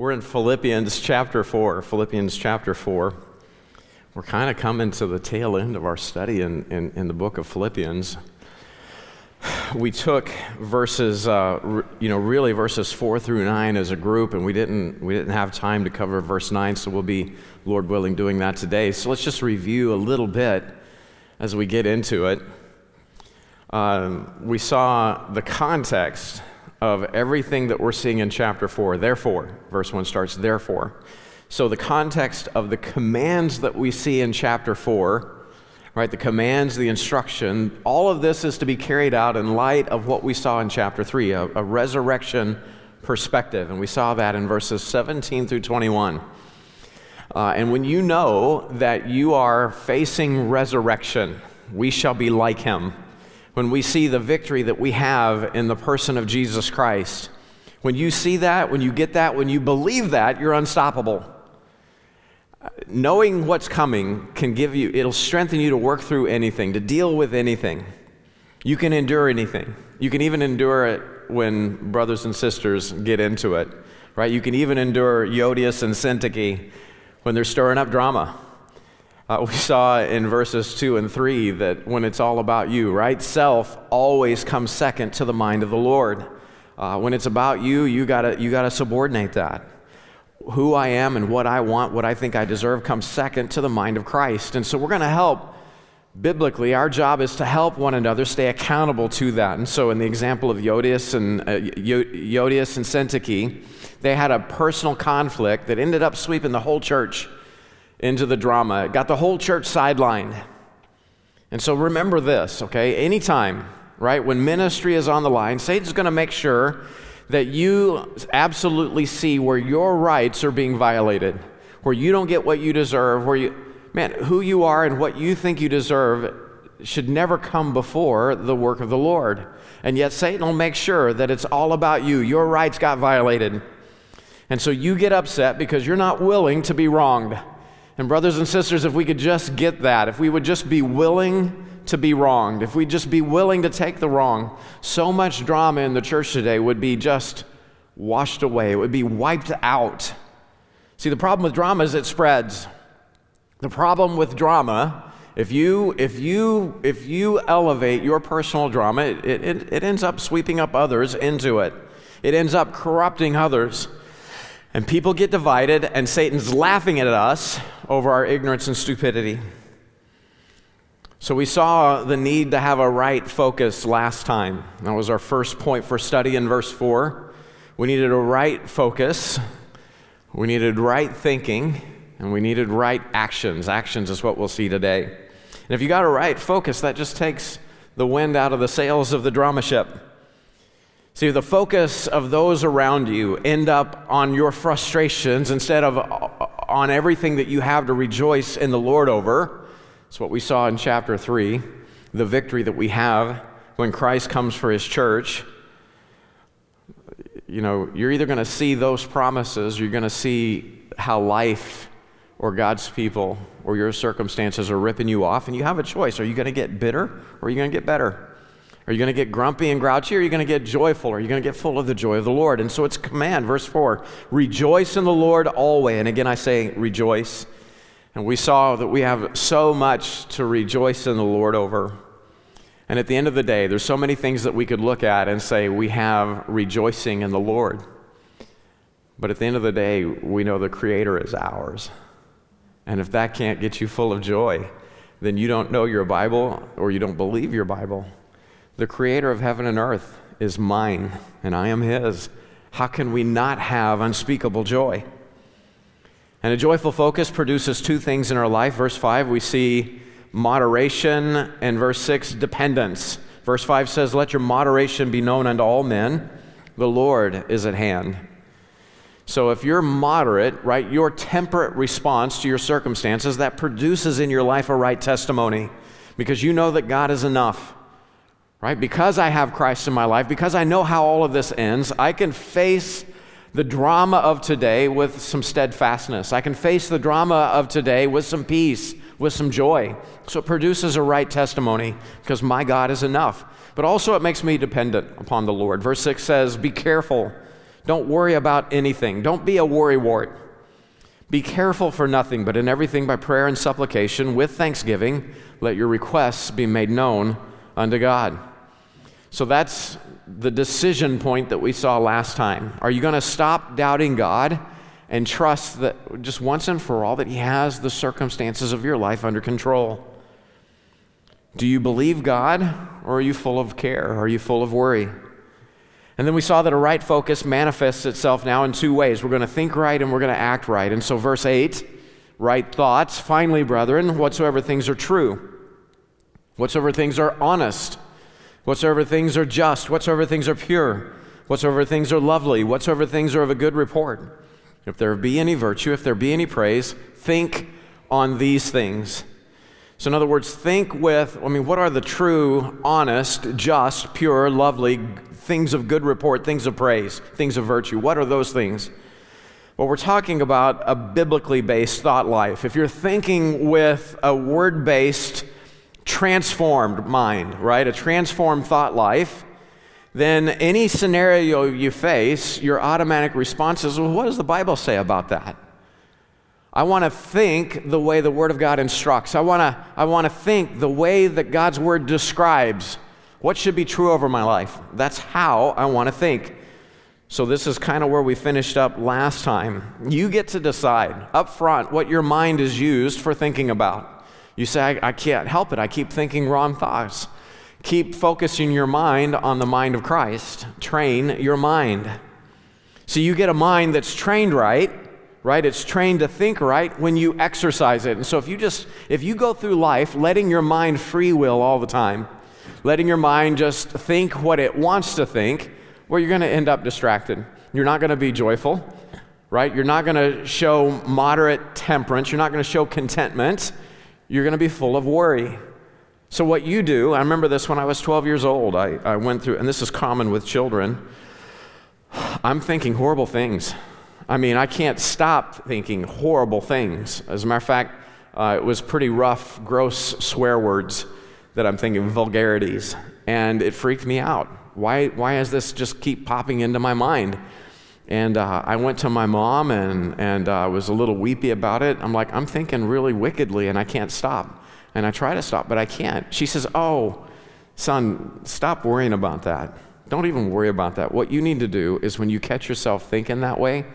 We're in Philippians chapter 4. Philippians chapter 4. We're kind of coming to the tail end of our study in, in, in the book of Philippians. We took verses, uh, you know, really verses 4 through 9 as a group, and we didn't, we didn't have time to cover verse 9, so we'll be, Lord willing, doing that today. So let's just review a little bit as we get into it. Um, we saw the context of everything that we're seeing in chapter 4. Therefore, verse 1 starts, therefore. So, the context of the commands that we see in chapter 4, right, the commands, the instruction, all of this is to be carried out in light of what we saw in chapter 3, a, a resurrection perspective. And we saw that in verses 17 through 21. Uh, and when you know that you are facing resurrection, we shall be like him when we see the victory that we have in the person of Jesus Christ. When you see that, when you get that, when you believe that, you're unstoppable. Knowing what's coming can give you, it'll strengthen you to work through anything, to deal with anything. You can endure anything. You can even endure it when brothers and sisters get into it, right? You can even endure Euodias and Syntyche when they're stirring up drama. Uh, we saw in verses 2 and 3 that when it's all about you, right? Self always comes second to the mind of the Lord. Uh, when it's about you, you gotta, you gotta subordinate that. Who I am and what I want, what I think I deserve, comes second to the mind of Christ. And so we're gonna help biblically, our job is to help one another stay accountable to that. And so, in the example of Euodias and uh, Euodias and Syntyche, they had a personal conflict that ended up sweeping the whole church into the drama. It got the whole church sidelined. And so remember this, okay? Anytime, right, when ministry is on the line, Satan's going to make sure that you absolutely see where your rights are being violated, where you don't get what you deserve, where you, man, who you are and what you think you deserve should never come before the work of the Lord. And yet Satan will make sure that it's all about you. Your rights got violated. And so you get upset because you're not willing to be wronged. And, brothers and sisters, if we could just get that, if we would just be willing to be wronged, if we'd just be willing to take the wrong, so much drama in the church today would be just washed away, it would be wiped out. See, the problem with drama is it spreads. The problem with drama, if you, if you, if you elevate your personal drama, it, it, it ends up sweeping up others into it. It ends up corrupting others. And people get divided, and Satan's laughing at us over our ignorance and stupidity. So, we saw the need to have a right focus last time. That was our first point for study in verse 4. We needed a right focus, we needed right thinking, and we needed right actions. Actions is what we'll see today. And if you got a right focus, that just takes the wind out of the sails of the drama ship. See, the focus of those around you end up on your frustrations instead of on everything that you have to rejoice in the Lord over. It's what we saw in chapter 3, the victory that we have when Christ comes for his church. You know, you're either going to see those promises you're going to see how life or God's people or your circumstances are ripping you off, and you have a choice. Are you going to get bitter or are you going to get better? Are you going to get grumpy and grouchy or are you going to get joyful? Are you going to get full of the joy of the Lord? And so it's command, verse 4 rejoice in the Lord always. And again, I say rejoice. And we saw that we have so much to rejoice in the Lord over. And at the end of the day, there's so many things that we could look at and say we have rejoicing in the Lord. But at the end of the day, we know the Creator is ours. And if that can't get you full of joy, then you don't know your Bible or you don't believe your Bible. The creator of heaven and earth is mine, and I am his. How can we not have unspeakable joy? And a joyful focus produces two things in our life. Verse 5, we see moderation, and verse 6, dependence. Verse 5 says, Let your moderation be known unto all men. The Lord is at hand. So if you're moderate, right, your temperate response to your circumstances, that produces in your life a right testimony because you know that God is enough right? Because I have Christ in my life, because I know how all of this ends, I can face the drama of today with some steadfastness. I can face the drama of today with some peace, with some joy. So it produces a right testimony because my God is enough. But also it makes me dependent upon the Lord. Verse 6 says, Be careful Don't worry about anything. Don't be a worrywart. Be careful for nothing, but in everything by prayer and supplication with thanksgiving, let your requests be made known unto God. So that's the decision point that we saw last time. Are you going to stop doubting God and trust that just once and for all that He has the circumstances of your life under control? Do you believe God or are you full of care? Are you full of worry? And then we saw that a right focus manifests itself now in two ways. We're going to think right and we're going to act right. And so, verse 8, right thoughts. Finally, brethren, whatsoever things are true, whatsoever things are honest, whatsoever things are just, whatsoever things are pure, whatsoever things are lovely, whatsoever things are of a good report. If there be any virtue, if there be any praise, think on these things. So, in other words, think with, I mean, what are the true, honest, just, pure, lovely things of good report, things of praise, things of virtue? What are those things? Well, we're talking about a biblically based thought life. If you're thinking with a word based, transformed mind, right, a transformed thought life, then any scenario you face, your automatic response is, well, what does the Bible say about that? I want to think the way the Word of God instructs. I want to I want to think the way that God's Word describes what should be true over my life. That's how I want to think. So, this is kind of where we finished up last time. You get to decide up front what your mind is used for thinking about. You say, I, I can't help it. I keep thinking wrong thoughts. Keep focusing your mind on the mind of Christ. Train your mind. So, you get a mind that's trained right right? It's trained to think right when you exercise it. And so if you just if you go through life letting your mind free will all the time, letting your mind just think what it wants to think, well you're going to end up distracted. You're not going to be joyful, right? You're not going to show moderate temperance, you're not going to show contentment. You're going to be full of worry. So, what you do, I remember this when I was 12 years old. I, I went through, and this is common with children. I'm thinking horrible things I mean, I can't stop thinking horrible things. As a matter of fact, uh, it was pretty rough, gross swear words that I'm thinking, vulgarities. And it freaked me out. Why, why does this just keep popping into my mind? And uh, I went to my mom and, and uh, was a little weepy about it. I'm like, I'm thinking really wickedly and I can't stop. And I try to stop, but I can't. She says, Oh, son, stop worrying about that. Don't even worry about that. What you need to do is when you catch yourself thinking that way,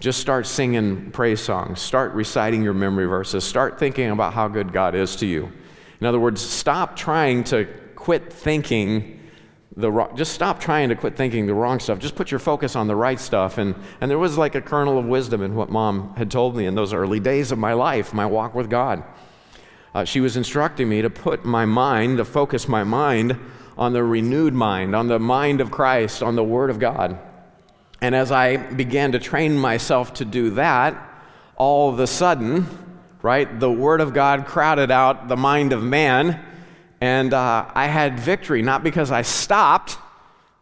just start singing praise songs. Start reciting your memory verses. Start thinking about how good God is to you. In other words, stop trying to quit thinking the wrong, just stop trying to quit thinking the wrong stuff. Just put your focus on the right stuff. And, and there was like a kernel of wisdom in what mom had told me in those early days of my life, my walk with God. Uh, she was instructing me to put my mind, to focus my mind on the renewed mind, on the mind of Christ, on the Word of God. And as I began to train myself to do that, all of a sudden, right, the Word of God crowded out the mind of man, and uh, I had victory, not because I stopped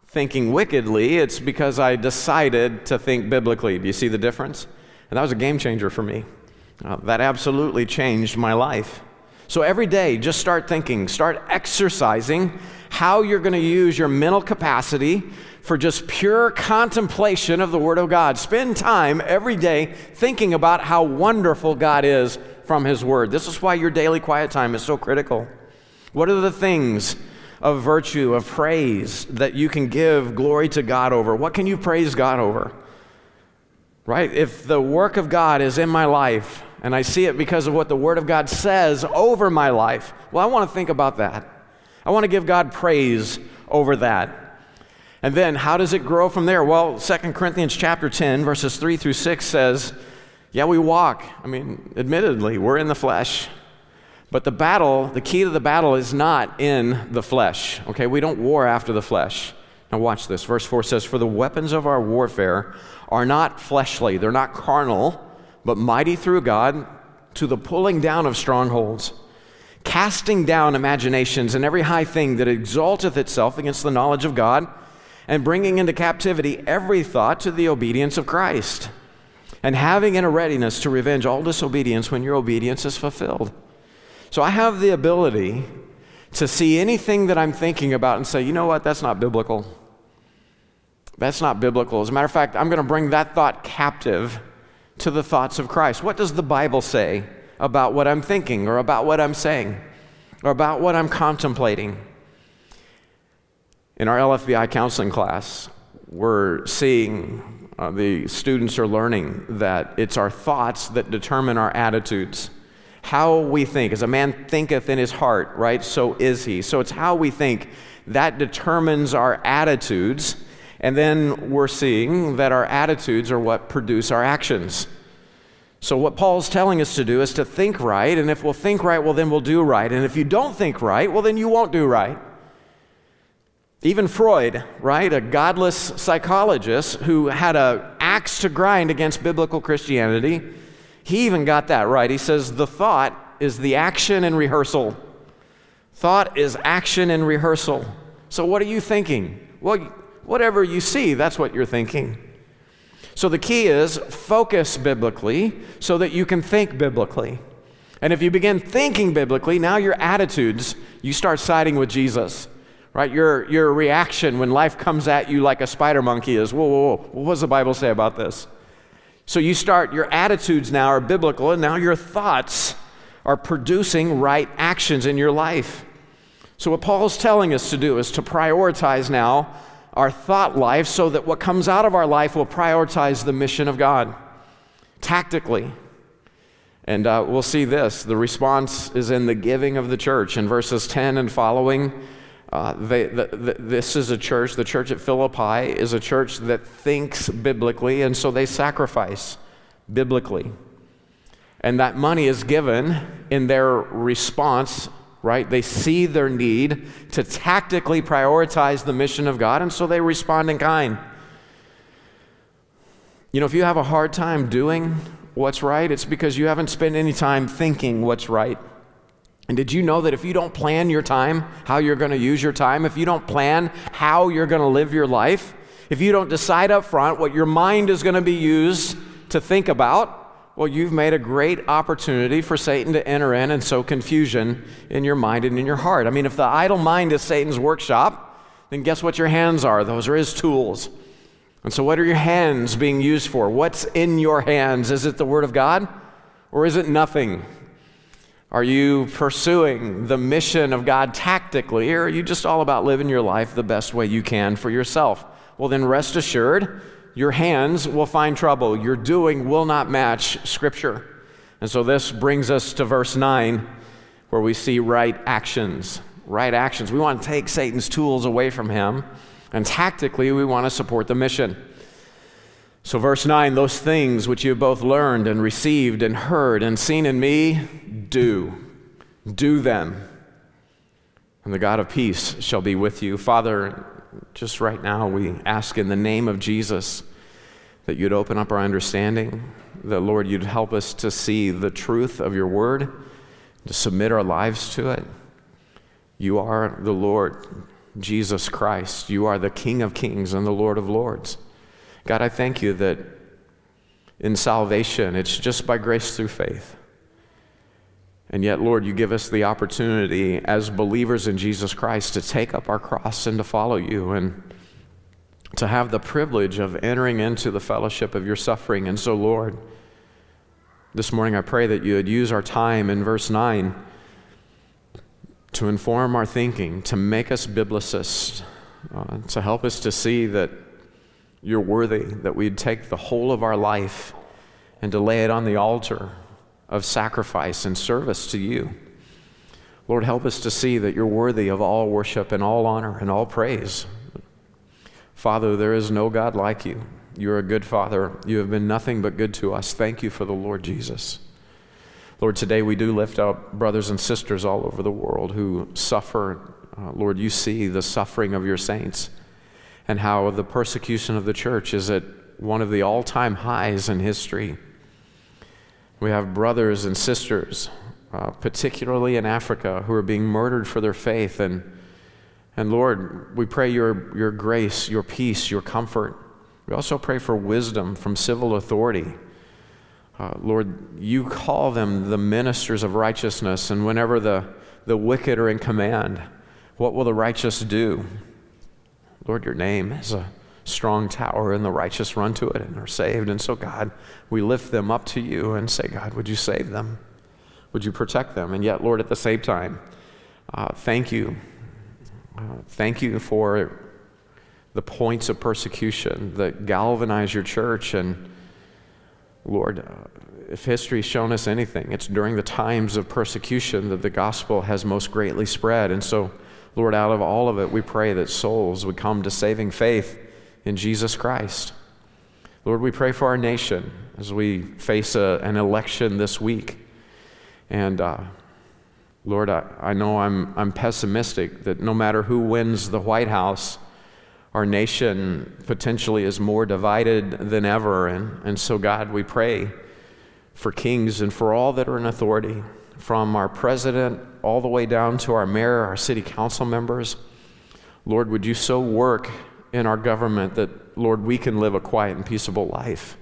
thinking wickedly, it's because I decided to think biblically. Do you see the difference? And that was a game changer for me. Uh, that absolutely changed my life. So every day, just start thinking, start exercising how you're going to use your mental capacity for just pure contemplation of the Word of God. Spend time every day thinking about how wonderful God is from His Word. This is why your daily quiet time is so critical. What are the things of virtue, of praise that you can give glory to God over? What can you praise God over? Right? If the work of God is in my life and I see it because of what the Word of God says over my life, well, I want to think about that. I want to give God praise over that. And then how does it grow from there? Well, 2 Corinthians chapter 10 verses 3 through 6 says, yeah, we walk. I mean, admittedly, we're in the flesh. But the battle, the key to the battle is not in the flesh. Okay? We don't war after the flesh. Now watch this. Verse 4 says, "For the weapons of our warfare are not fleshly, they're not carnal, but mighty through God to the pulling down of strongholds." casting down imaginations and every high thing that exalteth itself against the knowledge of God, and bringing into captivity every thought to the obedience of Christ, and having in a readiness to revenge all disobedience when your obedience is fulfilled. So I have the ability to see anything that I'm thinking about and say, you know what, that's not biblical. That's not biblical. As a matter of fact, I'm going to bring that thought captive to the thoughts of Christ. What does the Bible say about what I'm thinking or about what I'm saying or about what I'm contemplating? In our LFBI counseling class, we're seeing uh, the students are learning that it's our thoughts that determine our attitudes. How we think. As a man thinketh in his heart, right? So is he. So it's how we think that determines our attitudes. And then we're seeing that our attitudes are what produce our actions. So, what Paul's telling us to do is to think right, and if we'll think right, well, then we'll do right. And if you don't think right, well, then you won't do right. Even Freud, right, a godless psychologist who had an axe to grind against biblical Christianity, he even got that right. He says the thought is the action and rehearsal. Thought is action and rehearsal. So, what are you thinking? Well, whatever you see, that's what you're thinking. So, the key is focus biblically so that you can think biblically. And if you begin thinking biblically, now your attitudes, you start siding with Jesus right? Your, your reaction when life comes at you like a spider monkey is, whoa, whoa, whoa, what does the Bible say about this? So you start, your attitudes now are biblical, and now your thoughts are producing right actions in your life. So, what Paul's telling us to do is to prioritize now our thought life so that what comes out of our life will prioritize the mission of God tactically. And uh, we'll see this. The response is in the giving of the church in verses 10 and following. Uh, they, the, the, this is a church, the church at Philippi is a church that thinks biblically, and so they sacrifice biblically. And that money is given in their response, right? They see their need to tactically prioritize the mission of God, and so they respond in kind. You know, if you have a hard time doing what's right, it's because you haven't spent any time thinking what's right. And did you know that if you don't plan your time, how you're going to use your time, if you don't plan how you're going to live your life, if you don't decide up front what your mind is going to be used to think about, well, you've made a great opportunity for Satan to enter in and sow confusion in your mind and in your heart. I mean, if the idle mind is Satan's workshop, then guess what your hands are? Those are his tools. And so, what are your hands being used for? What's in your hands? Is it the Word of God or is it nothing? Are you pursuing the mission of God tactically, or are you just all about living your life the best way you can for yourself? Well, then rest assured, your hands will find trouble. Your doing will not match Scripture. And so this brings us to verse 9, where we see right actions. Right actions. We want to take Satan's tools away from him, and tactically, we want to support the mission. So, verse 9, those things which you have both learned and received and heard and seen in me, do. Do them. And the God of peace shall be with you. Father, just right now, we ask in the name of Jesus that you'd open up our understanding, that, Lord, you'd help us to see the truth of your word, to submit our lives to it. You are the Lord, Jesus Christ. You are the King of kings and the Lord of lords. God, I thank you that in salvation, it's just by grace through faith. And yet, Lord, you give us the opportunity as believers in Jesus Christ to take up our cross and to follow you and to have the privilege of entering into the fellowship of your suffering. And so, Lord, this morning I pray that you would use our time in verse 9 to inform our thinking, to make us biblicists, uh, to help us to see that you're worthy that we'd take the whole of our life and to lay it on the altar of sacrifice and service to you. Lord, help us to see that you're worthy of all worship and all honor and all praise. Father, there is no God like you. You're a good Father. You have been nothing but good to us. Thank you for the Lord Jesus. Lord, today we do lift up brothers and sisters all over the world who suffer. Uh, Lord, you see the suffering of your saints and how the persecution of the church is at one of the all time highs in history. We have brothers and sisters, uh, particularly in Africa, who are being murdered for their faith. And, and Lord, we pray your, your grace, your peace, your comfort. We also pray for wisdom from civil authority. Uh, Lord, you call them the ministers of righteousness, and whenever the, the wicked are in command, what will the righteous do? Lord, your name is a strong tower, and the righteous run to it and are saved. And so, God, we lift them up to you and say, God, would you save them? Would you protect them? And yet, Lord, at the same time, uh, thank you. Uh, thank you for the points of persecution that galvanize your church. And Lord, uh, if history's shown us anything, it's during the times of persecution that the gospel has most greatly spread. And so, Lord, out of all of it, we pray that souls would come to saving faith in Jesus Christ. Lord, we pray for our nation as we face a, an election this week. And uh, Lord, I, I know I'm, I'm pessimistic that no matter who wins the White House, our nation potentially is more divided than ever. And, and so, God, we pray for kings and for all that are in authority, from our president all the way down to our mayor, our city council members. Lord, would you so work in our government that, Lord, we can live a quiet and peaceable life.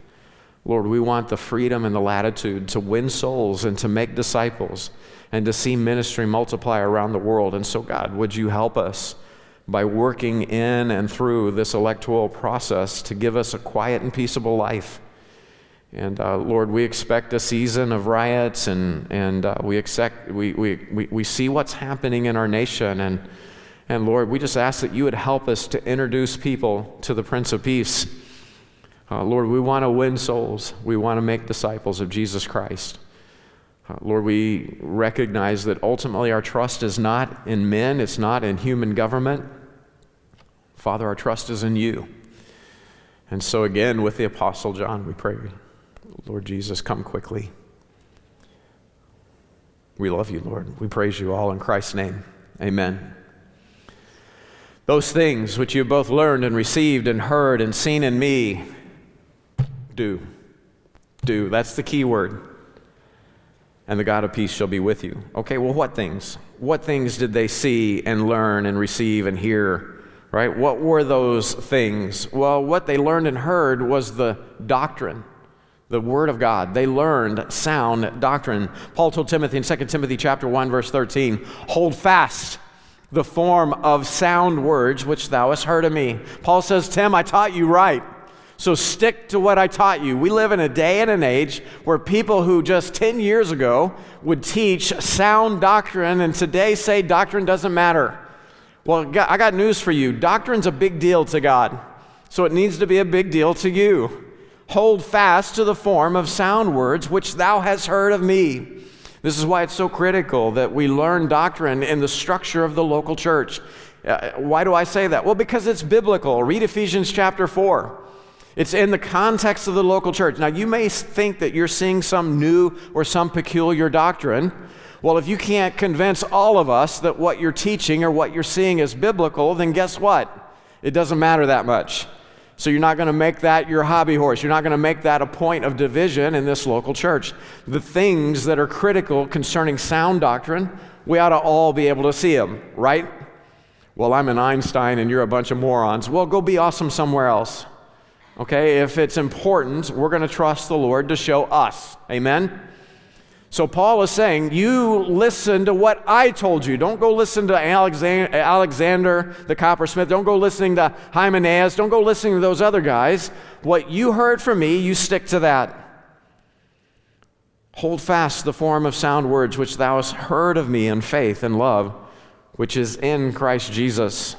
Lord, we want the freedom and the latitude to win souls and to make disciples and to see ministry multiply around the world. And so, God, would you help us by working in and through this electoral process to give us a quiet and peaceable life? And uh, Lord, we expect a season of riots and, and uh, we, expect, we, we, we, we see what's happening in our nation. And, and Lord, we just ask that you would help us to introduce people to the Prince of Peace. Uh, Lord, we want to win souls. We want to make disciples of Jesus Christ. Uh, Lord, we recognize that ultimately our trust is not in men, it's not in human government. Father, our trust is in you. And so, again, with the Apostle John, we pray, Lord Jesus, come quickly. We love you, Lord. We praise you all in Christ's name. Amen. Those things which you both learned and received and heard and seen in me, do. Do. That's the key word. And the God of peace shall be with you. Okay, well, what things? What things did they see and learn and receive and hear? Right? What were those things? Well, what they learned and heard was the doctrine the word of God. They learned sound doctrine. Paul told Timothy in 2 Timothy chapter 1 verse 13, "Hold fast the form of sound words which thou hast heard of me." Paul says, "Tim, I taught you right." So stick to what I taught you. We live in a day and an age where people who just 10 years ago would teach sound doctrine and today say doctrine doesn't matter. Well, I got news for you. Doctrine's a big deal to God. So it needs to be a big deal to you. Hold fast to the form of sound words which thou hast heard of me. This is why it's so critical that we learn doctrine in the structure of the local church. Uh, why do I say that? Well, because it's biblical. Read Ephesians chapter 4. It's in the context of the local church. Now, you may think that you're seeing some new or some peculiar doctrine. Well, if you can't convince all of us that what you're teaching or what you're seeing is biblical, then guess what? It doesn't matter that much. So you're not going to make that your hobby horse. You're not going to make that a point of division in this local church. The things that are critical concerning sound doctrine, we ought to all be able to see them, right? Well, I'm an Einstein and you're a bunch of morons. Well, go be awesome somewhere else. Okay? If it's important, we're going to trust the Lord to show us. Amen? So Paul is saying, You listen to what I told you. Don't go listen to Alexander, the coppersmith. Don't go listening to Hymenaeus. Don't go listening to those other guys. What you heard from me, you stick to that. Hold fast the form of sound words which thou hast heard of me in faith and love, which is in Christ Jesus.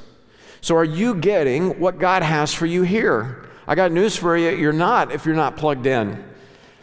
So, are you getting what God has for you here? I got news for you. You're not if you're not plugged in.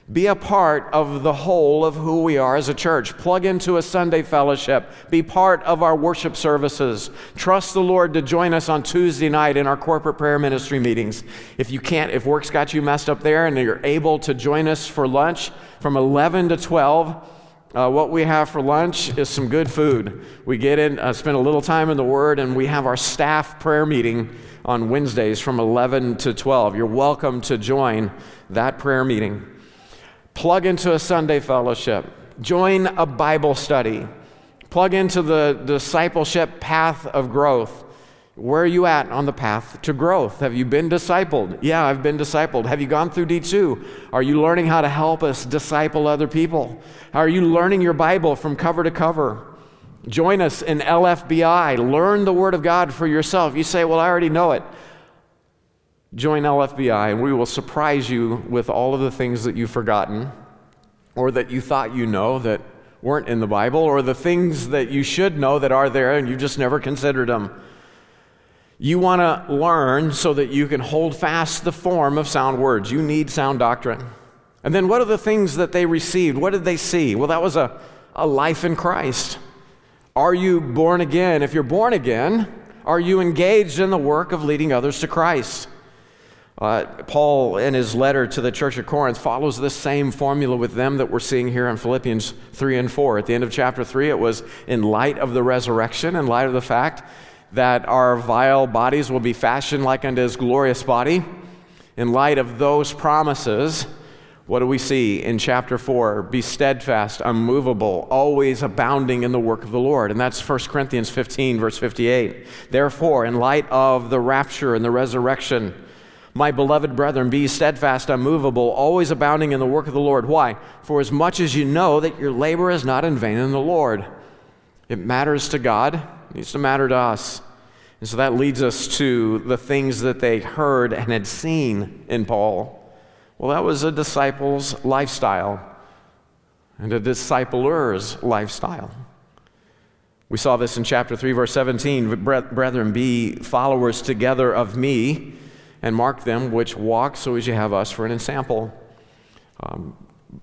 Be a part of the whole of who we are as a church. Plug into a Sunday fellowship. Be part of our worship services. Trust the Lord to join us on Tuesday night in our corporate prayer ministry meetings. If you can't, if work's got you messed up there and you're able to join us for lunch from 11 to 12, uh, what we have for lunch is some good food. We get in, uh, spend a little time in the Word, and we have our staff prayer meeting on Wednesdays from 11 to 12. You're welcome to join that prayer meeting plug into a Sunday fellowship, join a Bible study, plug into the discipleship path of growth. Where are you at on the path to growth? Have you been discipled? Yeah, I've been discipled. Have you gone through D2? Are you learning how to help us disciple other people? Are you learning your Bible from cover to cover? Join us in LFBI. Learn the Word of God for yourself. You say, Well, I already know it. Join LFBI, and we will surprise you with all of the things that you've forgotten or that you thought you know that weren't in the Bible, or the things that you should know that are there and you just never considered them. You want to learn so that you can hold fast the form of sound words. You need sound doctrine. And then what are the things that they received? What did they see? Well, that was a, a life in Christ. Are you born again? If you're born again, are you engaged in the work of leading others to Christ? Uh, Paul, in his letter to the church of Corinth, follows this same formula with them that we're seeing here in Philippians 3 and 4. At the end of chapter 3, it was in light of the resurrection, in light of the fact that our vile bodies will be fashioned like unto his glorious body. In light of those promises, what do we see in chapter 4? Be steadfast, unmovable, always abounding in the work of the Lord. And that's 1 Corinthians 15, verse 58. Therefore, in light of the rapture and the resurrection, my beloved brethren, be steadfast, unmovable, always abounding in the work of the Lord. Why? For as much as you know that your labor is not in vain in the Lord. It matters to God, it needs to matter to us. And so that leads us to the things that they heard and had seen in Paul. Well, that was a disciple's lifestyle and a discipler's lifestyle. We saw this in chapter 3, verse 17. Brethren, be followers together of me and mark them which walk so as you have us for an ensample. Um,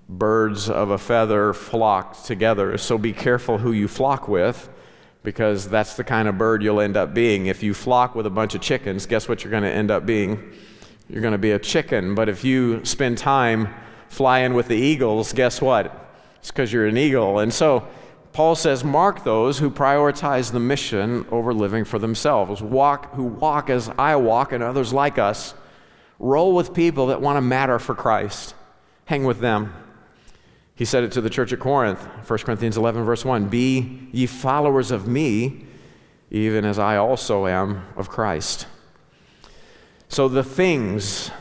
birds of a feather flock together, so be careful who you flock with because that's the kind of bird you'll end up being. If you flock with a bunch of chickens, guess what you're going to end up being? You're going to be a chicken. But if you spend time flying with the eagles, guess what? It's because you're an eagle. And so Paul says, Mark those who prioritize the mission over living for themselves. Walk, who walk as I walk and others like us. Roll with people that want to matter for Christ. Hang with them. He said it to the church at Corinth, 1 Corinthians 11, verse 1 Be ye followers of me, even as I also am of Christ. So the things,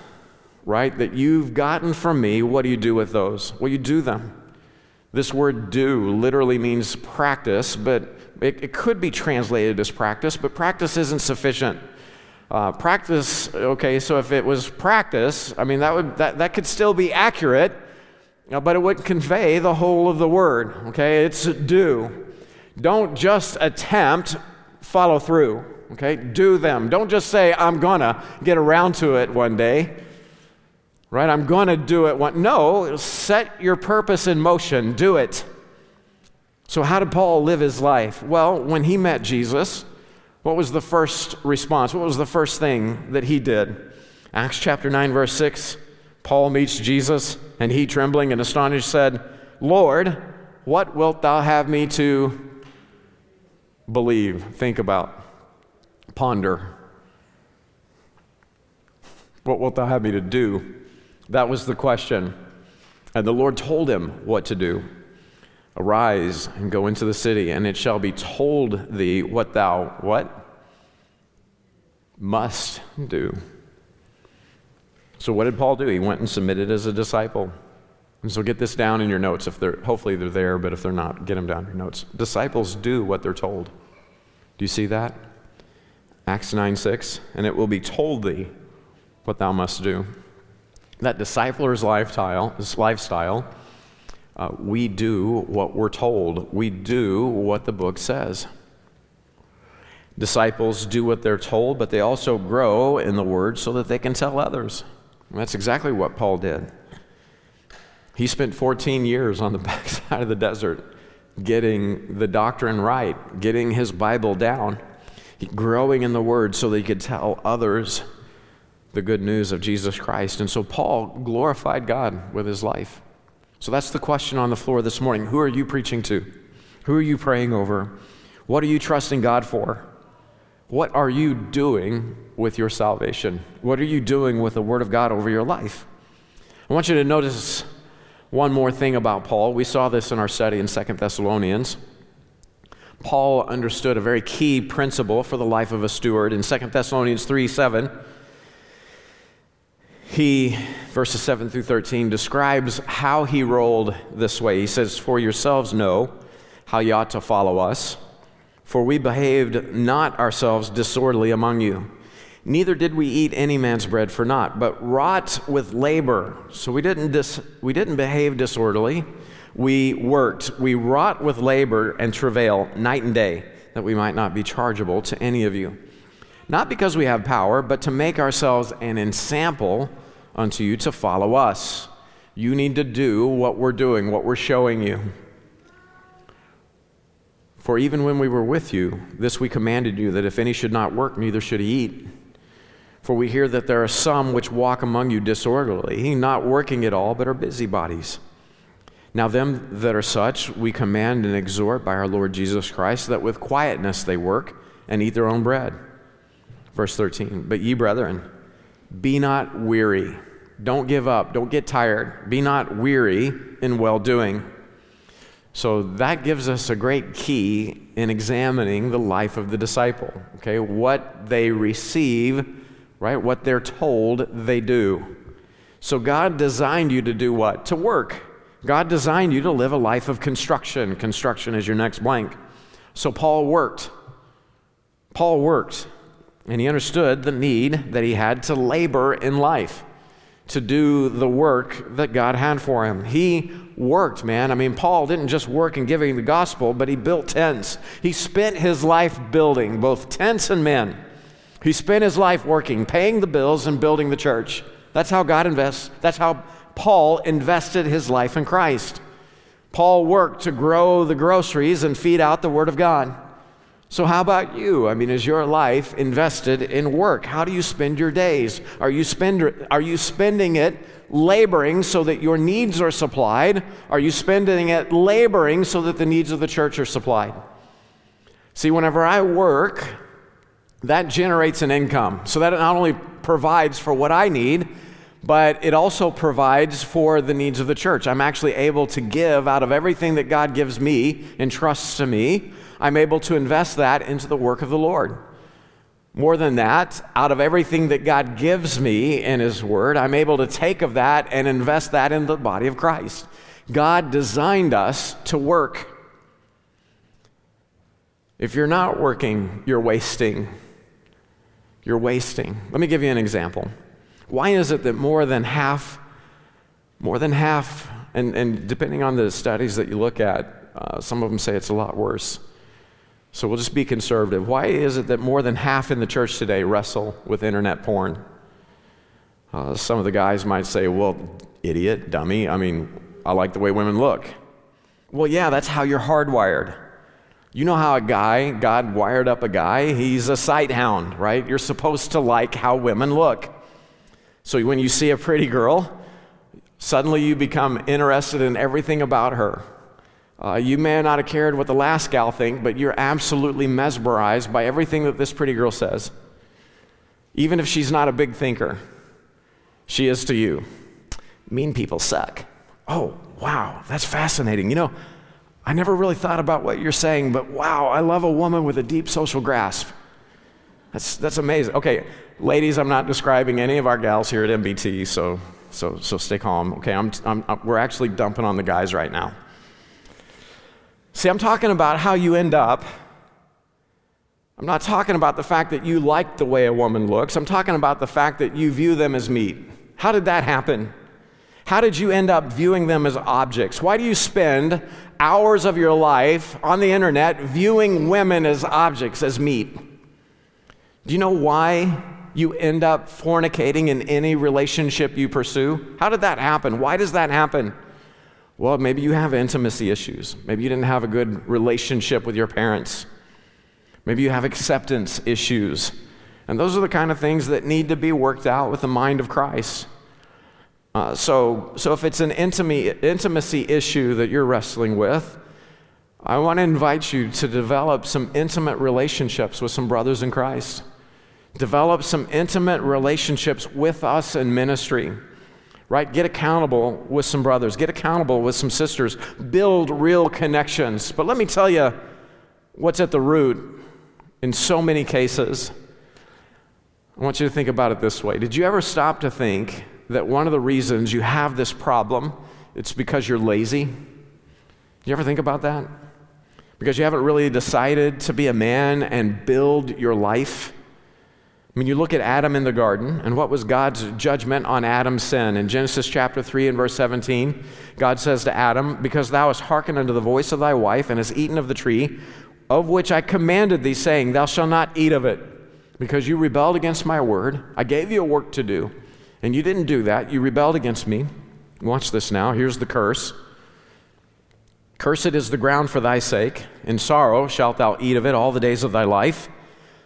right, that you've gotten from me, what do you do with those? Well, you do them. This word do literally means practice, but it, it could be translated as practice, but practice isn't sufficient. Uh, practice, okay, so if it was practice, I mean, that, would, that, that could still be accurate, uh, but it wouldn't convey the whole of the word, okay? It's do. Don't just attempt, follow through. Okay? Do them. Don't just say, I'm gonna get around to it one day. Right? I'm gonna do it one. No, set your purpose in motion. Do it. So, how did Paul live his life? Well, when he met Jesus, what was the first response? What was the first thing that he did? Acts chapter 9, verse 6. Paul meets Jesus, and he, trembling and astonished, said, Lord, what wilt thou have me to believe? Think about. Ponder. What wilt thou have me to do? That was the question. And the Lord told him what to do. Arise and go into the city, and it shall be told thee what thou what? Must do. So what did Paul do? He went and submitted as a disciple. And so get this down in your notes if they're hopefully they're there, but if they're not, get them down in your notes. Disciples do what they're told. Do you see that? Acts 9 6, and it will be told thee what thou must do. That discipler's lifestyle, this lifestyle uh, we do what we're told, we do what the book says. Disciples do what they're told, but they also grow in the word so that they can tell others. And that's exactly what Paul did. He spent 14 years on the backside of the desert getting the doctrine right, getting his Bible down growing in the word so that he could tell others the good news of Jesus Christ. And so Paul glorified God with his life. So that's the question on the floor this morning. Who are you preaching to? Who are you praying over? What are you trusting God for? What are you doing with your salvation? What are you doing with the Word of God over your life? I want you to notice one more thing about Paul. We saw this in our study in Second Thessalonians. Paul understood a very key principle for the life of a steward in 2 Thessalonians 3 7. He, verses 7 through 13, describes how he rolled this way. He says, For yourselves know how you ought to follow us, for we behaved not ourselves disorderly among you, Neither did we eat any man's bread for naught, but wrought with labor. So we didn't, dis- we didn't behave disorderly. We worked. We wrought with labor and travail night and day, that we might not be chargeable to any of you. Not because we have power, but to make ourselves an ensample unto you to follow us. You need to do what we're doing, what we're showing you. For even when we were with you, this we commanded you, that if any should not work, neither should he eat. For we hear that there are some which walk among you disorderly, not working at all, but are busybodies. Now, them that are such, we command and exhort by our Lord Jesus Christ that with quietness they work and eat their own bread. Verse 13 But ye, brethren, be not weary. Don't give up. Don't get tired. Be not weary in well doing. So that gives us a great key in examining the life of the disciple. Okay, what they receive right? What they're told, they do. So God designed you to do what? To work. God designed you to live a life of construction. Construction is your next blank. So Paul worked. Paul worked, and he understood the need that he had to labor in life, to do the work that God had for him. He worked, man. I mean, Paul didn't just work in giving the gospel, but he built tents. He spent his life building both tents and men. He spent his life working, paying the bills, and building the church. That's how God invests. That's how Paul invested his life in Christ. Paul worked to grow the groceries and feed out the Word of God. So, how about you? I mean, is your life invested in work? How do you spend your days? Are you, spend, are you spending it laboring so that your needs are supplied? Are you spending it laboring so that the needs of the church are supplied? See, whenever I work, that generates an income. So that not only provides for what I need, but it also provides for the needs of the church. I'm actually able to give out of everything that God gives me and trusts to me. I'm able to invest that into the work of the Lord. More than that, out of everything that God gives me in His Word, I'm able to take of that and invest that in the body of Christ. God designed us to work. If you're not working, you're wasting you're wasting. Let me give you an example. Why is it that more than half, more than half, and, and depending on the studies that you look at, uh, some of them say it's a lot worse. So we'll just be conservative. Why is it that more than half in the church today wrestle with internet porn? Uh, some of the guys might say, well, idiot, dummy. I mean, I like the way women look. Well, yeah, that's how you're hardwired. You know how a guy, God wired up a guy? He's a sight hound, right? You're supposed to like how women look. So when you see a pretty girl, suddenly you become interested in everything about her. Uh, you may not have cared what the last gal think, but you're absolutely mesmerized by everything that this pretty girl says. Even if she's not a big thinker, she is to you. Mean people suck. Oh, wow, that's fascinating. You know, I never really thought about what you're saying, but wow, I love a woman with a deep social grasp. That's, that's amazing. Okay, ladies, I'm not describing any of our gals here at MBT, so, so, so stay calm. Okay, I'm, I'm, I'm, we're actually dumping on the guys right now. See, I'm talking about how you end up. I'm not talking about the fact that you like the way a woman looks. I'm talking about the fact that you view them as meat. How did that happen? How did you end up viewing them as objects? Why do you spend hours of your life on the internet viewing women as objects, as meat? Do you know why you end up fornicating in any relationship you pursue? How did that happen? Why does that happen? Well, maybe you have intimacy issues. Maybe you didn't have a good relationship with your parents. Maybe you have acceptance issues. And those are the kind of things that need to be worked out with the mind of Christ. Uh, so, so if it's an intimacy issue that you're wrestling with, I want to invite you to develop some intimate relationships with some brothers in Christ. Develop some intimate relationships with us in ministry, right? Get accountable with some brothers, get accountable with some sisters, build real connections. But let me tell you what's at the root in so many cases. I want you to think about it this way Did you ever stop to think that one of the reasons you have this problem it's because you're lazy? You ever think about that? Because you haven't really decided to be a man and build your life? I mean, you look at Adam in the garden, and what was God's judgment on Adam's sin? In Genesis chapter 3 and verse 17, God says to Adam, Because thou hast hearkened unto the voice of thy wife, and hast eaten of the tree, of which I commanded thee, saying, Thou shalt not eat of it, because you rebelled against my word. I gave you a work to do, and you didn't do that. You rebelled against me. Watch this now. Here's the curse. Cursed is the ground for thy sake. In sorrow shalt thou eat of it all the days of thy life.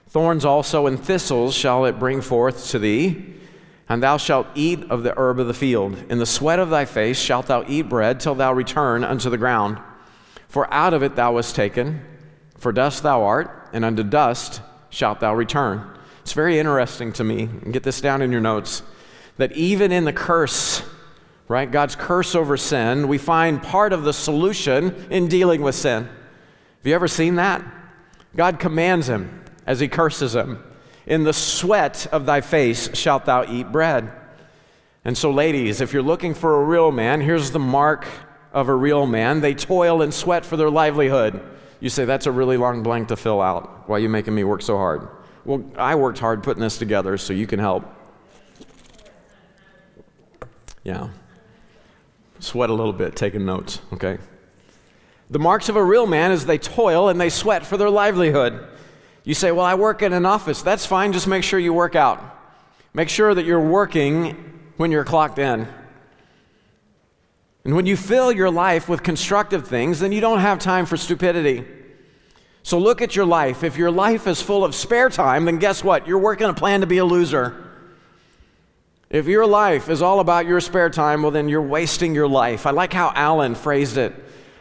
Thorns also and thistles shall it bring forth to thee, and thou shalt eat of the herb of the field. In the sweat of thy face shalt thou eat bread till thou return unto the ground. For out of it thou wast taken, for dust thou art, and unto dust shalt thou return. It's very interesting to me, get this down in your notes, that even in the curse, right, God's curse over sin, we find part of the solution in dealing with sin. Have you ever seen that? God commands him as he curses him. In the sweat of thy face shalt thou eat bread. And so, ladies, if you're looking for a real man, here's the mark of a real man. They toil and sweat for their livelihood. You say, that's a really long blank to fill out. Why are you making me work so hard? Well, I worked hard putting this together, so you can help. Yeah. Sweat a little bit, taking notes, okay? The marks of a real man is they toil and they sweat for their livelihood. You say, Well, I work in an office. That's fine. Just make sure you work out. Make sure that you're working when you're clocked in. And when you fill your life with constructive things, then you don't have time for stupidity. So look at your life. If your life is full of spare time, then guess what? You're working a plan to be a loser. If your life is all about your spare time, well, then you're wasting your life. I like how Alan phrased it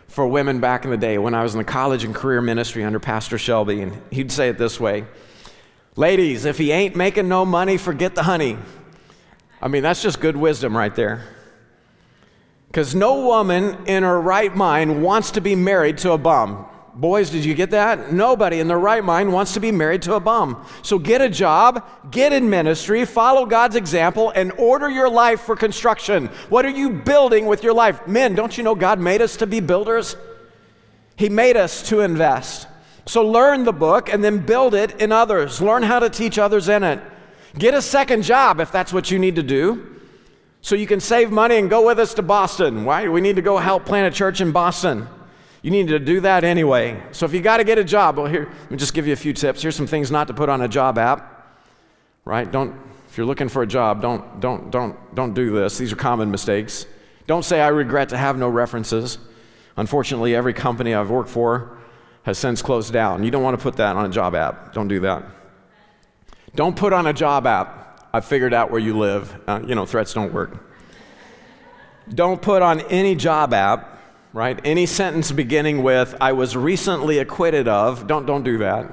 for women back in the day when I was in the college and career ministry under Pastor Shelby. And he'd say it this way Ladies, if he ain't making no money, forget the honey. I mean, that's just good wisdom right there. Because no woman in her right mind wants to be married to a bum. Boys, did you get that? Nobody in their right mind wants to be married to a bum. So get a job, get in ministry, follow God's example, and order your life for construction. What are you building with your life? Men, don't you know God made us to be builders? He made us to invest. So learn the book and then build it in others. Learn how to teach others in it. Get a second job if that's what you need to do. So you can save money and go with us to Boston. Why? We need to go help plant a church in Boston. You need to do that anyway. So if you got to get a job, well, here, let me just give you a few tips. Here's some things not to put on a job app, right? Don't, if you're looking for a job, don't, don't, don't, don't do this. These are common mistakes. Don't say, I regret to have no references. Unfortunately, every company I've worked for has since closed down. You don't want to put that on a job app. Don't do that. Don't put on a job app. I've figured out where you live. Uh, you know, threats don't work. Don't put on any job app right? Any sentence beginning with, I was recently acquitted of, don't, don't do that.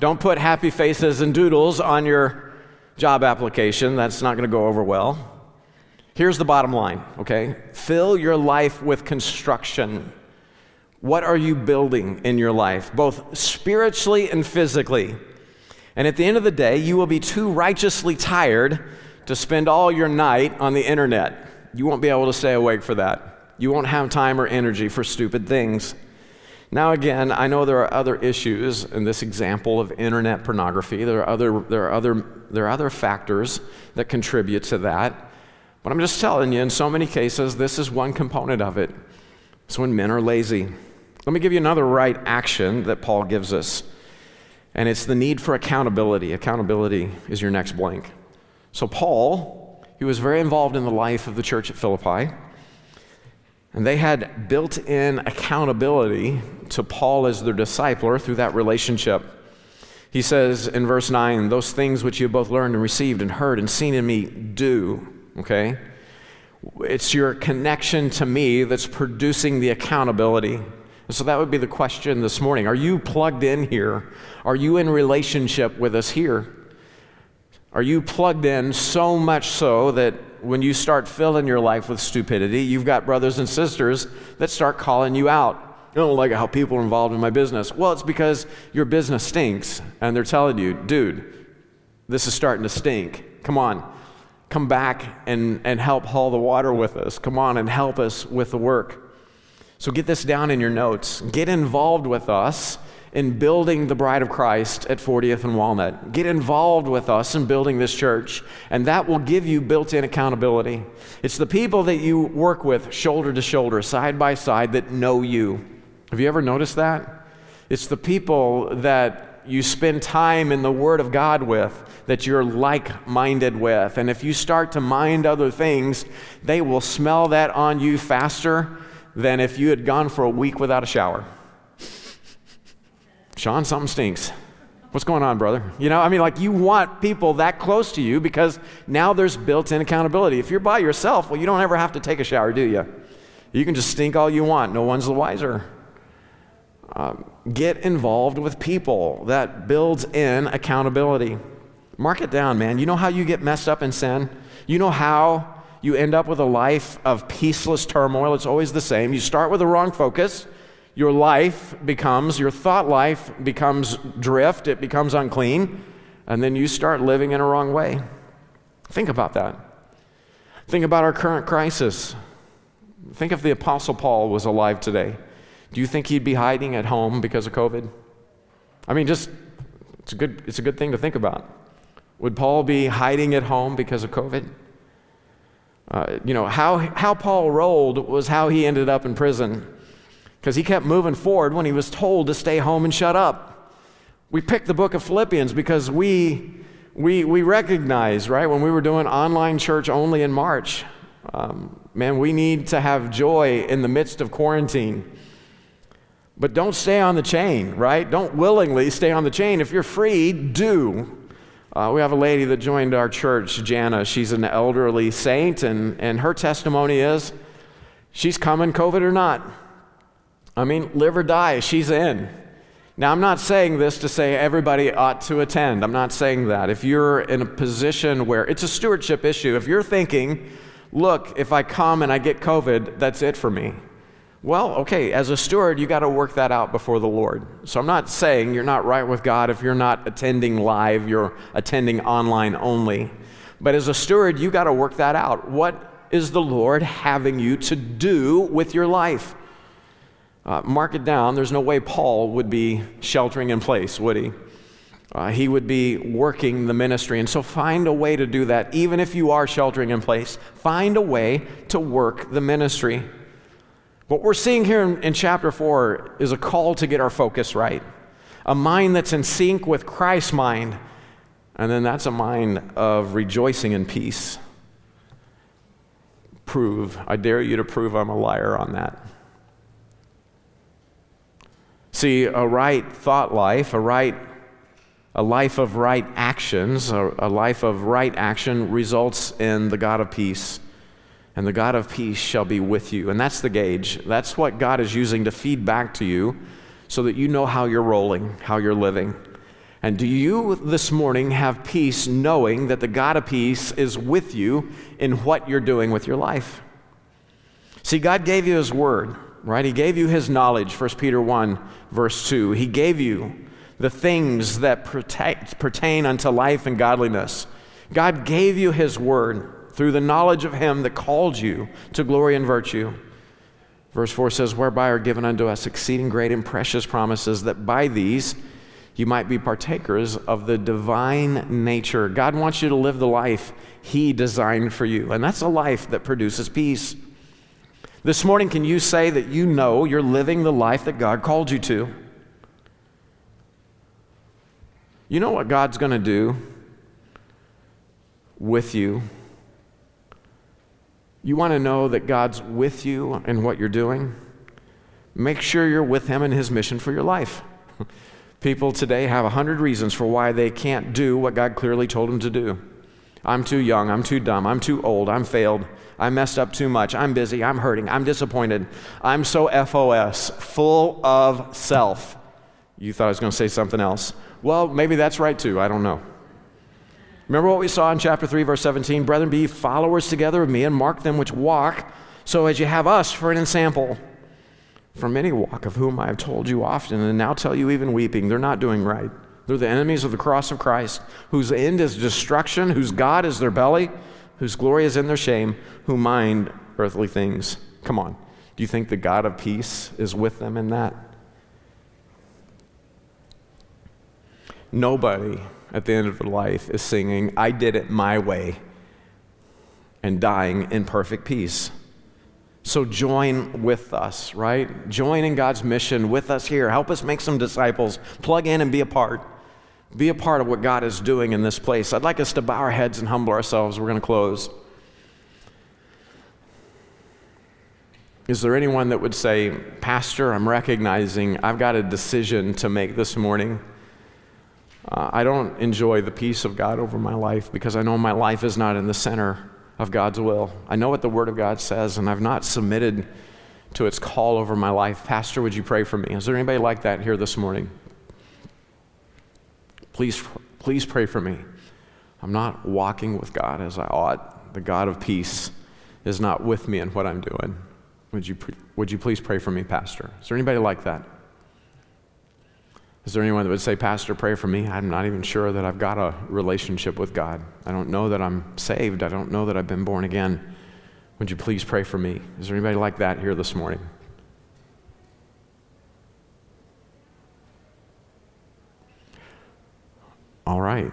Don't put happy faces and doodles on your job application. That's not going to go over well. Here's the bottom line, okay? Fill your life with construction. What are you building in your life, both spiritually and physically? And at the end of the day, you will be too righteously tired to spend all your night on the internet. You won't be able to stay awake for that. You won't have time or energy for stupid things. Now, again, I know there are other issues in this example of internet pornography. There are other, there are other, there are other factors that contribute to that. But I'm just telling you, in so many cases, this is one component of it. It's when men are lazy. Let me give you another right action that Paul gives us, and it's the need for accountability. Accountability is your next blank. So, Paul, he was very involved in the life of the church at Philippi. And they had built in accountability to Paul as their discipler through that relationship. He says in verse 9, Those things which you have both learned and received and heard and seen in me, do. Okay? It's your connection to me that's producing the accountability. So that would be the question this morning. Are you plugged in here? Are you in relationship with us here? Are you plugged in so much so that when you start filling your life with stupidity, you've got brothers and sisters that start calling you out. I don't like how people are involved in my business. Well, it's because your business stinks, and they're telling you, dude, this is starting to stink. Come on, come back and, and help haul the water with us. Come on and help us with the work. So get this down in your notes. Get involved with us in building the bride of Christ at 40th and Walnut. Get involved with us in building this church, and that will give you built in accountability. It's the people that you work with shoulder to shoulder, side by side, that know you. Have you ever noticed that? It's the people that you spend time in the Word of God with that you're like minded with. And if you start to mind other things, they will smell that on you faster than if you had gone for a week without a shower. Sean, something stinks. What's going on, brother? You know, I mean, like you want people that close to you because now there's built in accountability. If you're by yourself, well, you don't ever have to take a shower, do you? You can just stink all you want. No one's the wiser. Um, get involved with people. That builds in accountability. Mark it down, man. You know how you get messed up in sin? You know how you end up with a life of peaceless turmoil? It's always the same. You start with the wrong focus. Your life becomes, your thought life becomes drift, it becomes unclean, and then you start living in a wrong way. Think about that. Think about our current crisis. Think if the Apostle Paul was alive today. Do you think he'd be hiding at home because of COVID? I mean, just, it's a good, it's a good thing to think about. Would Paul be hiding at home because of COVID? Uh, you know, how, how Paul rolled was how he ended up in prison because he kept moving forward when he was told to stay home and shut up. We picked the book of Philippians because we, we, we recognize, right, when we were doing online church only in March, um, man, we need to have joy in the midst of quarantine. But don't stay on the chain, right? Don't willingly stay on the chain. If you're free, do. Uh, we have a lady that joined our church, Jana. She's an elderly saint, and, and her testimony is she's coming, COVID or not. I mean, live or die, she's in. Now, I'm not saying this to say everybody ought to attend. I'm not saying that. If you're in a position where it's a stewardship issue, if you're thinking, look, if I come and I get COVID, that's it for me. Well, okay, as a steward, you got to work that out before the Lord. So I'm not saying you're not right with God if you're not attending live, you're attending online only. But as a steward, you got to work that out. What is the Lord having you to do with your life? Uh, mark it down. There's no way Paul would be sheltering in place, would he? Uh, he would be working the ministry. And so find a way to do that. Even if you are sheltering in place, find a way to work the ministry. What we're seeing here in, in, chapter 4 is a call to get our focus right. A mind that's in sync with Christ's mind. And then that's a mind of rejoicing in peace. Prove, I dare you to prove I'm a liar on that. See, a right thought life, a right a life of right actions, a, a life of right action results in the God of peace and the God of peace shall be with you. And that's the gauge. That's what God is using to feed back to you so that you know how you're rolling, how you're living. And do you this morning have peace knowing that the God of peace is with you in what you're doing with your life? See, God gave you His word, right? He gave you His knowledge, 1 Peter 1, verse 2. He gave you the things that protect, pertain unto life and godliness. God gave you His word through the knowledge of him that called you to glory and virtue. Verse 4 says, Whereby are given unto us exceeding great and precious promises, that by these you might be partakers of the divine nature. God wants you to live the life He designed for you, and that's a life that produces peace. This morning, can you say that you know you're living the life that God called you to? You know what God's going to do with you you want to know that God's with you in what you're doing? Make sure you're with Him in His mission for your life. People today have a hundred reasons for why they can't do what God clearly told them to do. I'm too young, I'm too dumb, I'm too old, I'm failed, I messed up too much, I'm busy, I'm hurting, I'm disappointed, I'm so FOS, full of self. You thought I was going to say something else. Well, maybe that's right too, I don't know. Remember what we saw in chapter 3, verse 17? Brethren, be followers together of me and mark them which walk, so as you have us for an ensample. For many walk, of whom I have told you often, and now tell you even weeping, they're not doing right. They're the enemies of the cross of Christ, whose end is destruction, whose God is their belly, whose glory is in their shame, who mind earthly things. Come on. Do you think the God of peace is with them in that? Nobody at the end of their life is singing, I did it my way, and dying in perfect peace. So join with us, right? Join in God's mission with us here. Help us make some disciples. Plug in and be a part. Be a part of what God is doing in this place. I'd like us to bow our heads and humble ourselves. We're going to close. Is there anyone that would say, Pastor, I'm recognizing I've got a decision to make this morning? Uh, I don't enjoy the peace of God over my life because I know my life is not in the center of God's will. I know what the Word of God says, and I've not submitted to its call over my life. Pastor, would you pray for me? Is there anybody like that here this morning? Please, please pray for me. I'm not walking with God as I ought. The God of peace is not with me in what I'm doing. Would you, would you please pray for me, Pastor? Is there anybody like that? Is there anyone that would say, Pastor, pray for me? I'm not even sure that I've got a relationship with God. I don't know that I'm saved. I don't know that I've been born again. Would you please pray for me? Is there anybody like that here this morning? All right.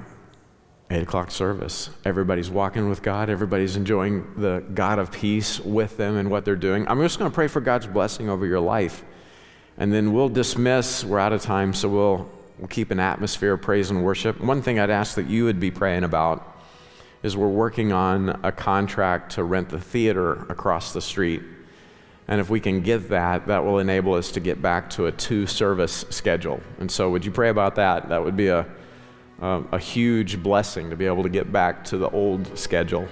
Eight o'clock service. Everybody's walking with God. Everybody's enjoying the God of peace with them and what they're doing. I'm just going to pray for God's blessing over your life. And then we'll dismiss. We're out of time, so we'll, we'll keep an atmosphere of praise and worship. One thing I'd ask that you would be praying about is we're working on a contract to rent the theater across the street. And if we can get that, that will enable us to get back to a two service schedule. And so, would you pray about that? That would be a, a, a huge blessing to be able to get back to the old schedule.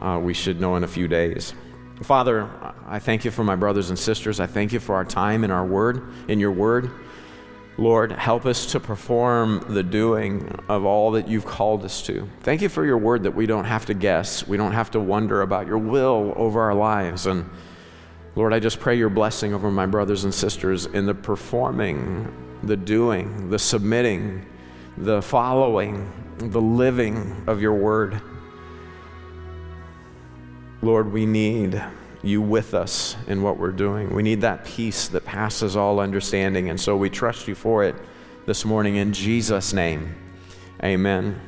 Uh, we should know in a few days. Father, I thank you for my brothers and sisters. I thank you for our time in our word, in your word. Lord, help us to perform the doing of all that you've called us to. Thank you for your word that we don't have to guess. We don't have to wonder about your will over our lives. And Lord, I just pray your blessing over my brothers and sisters in the performing, the doing, the submitting, the following, the living of your word. Lord, we need you with us in what we're doing. We need that peace that passes all understanding. And so we trust you for it this morning in Jesus' name. Amen.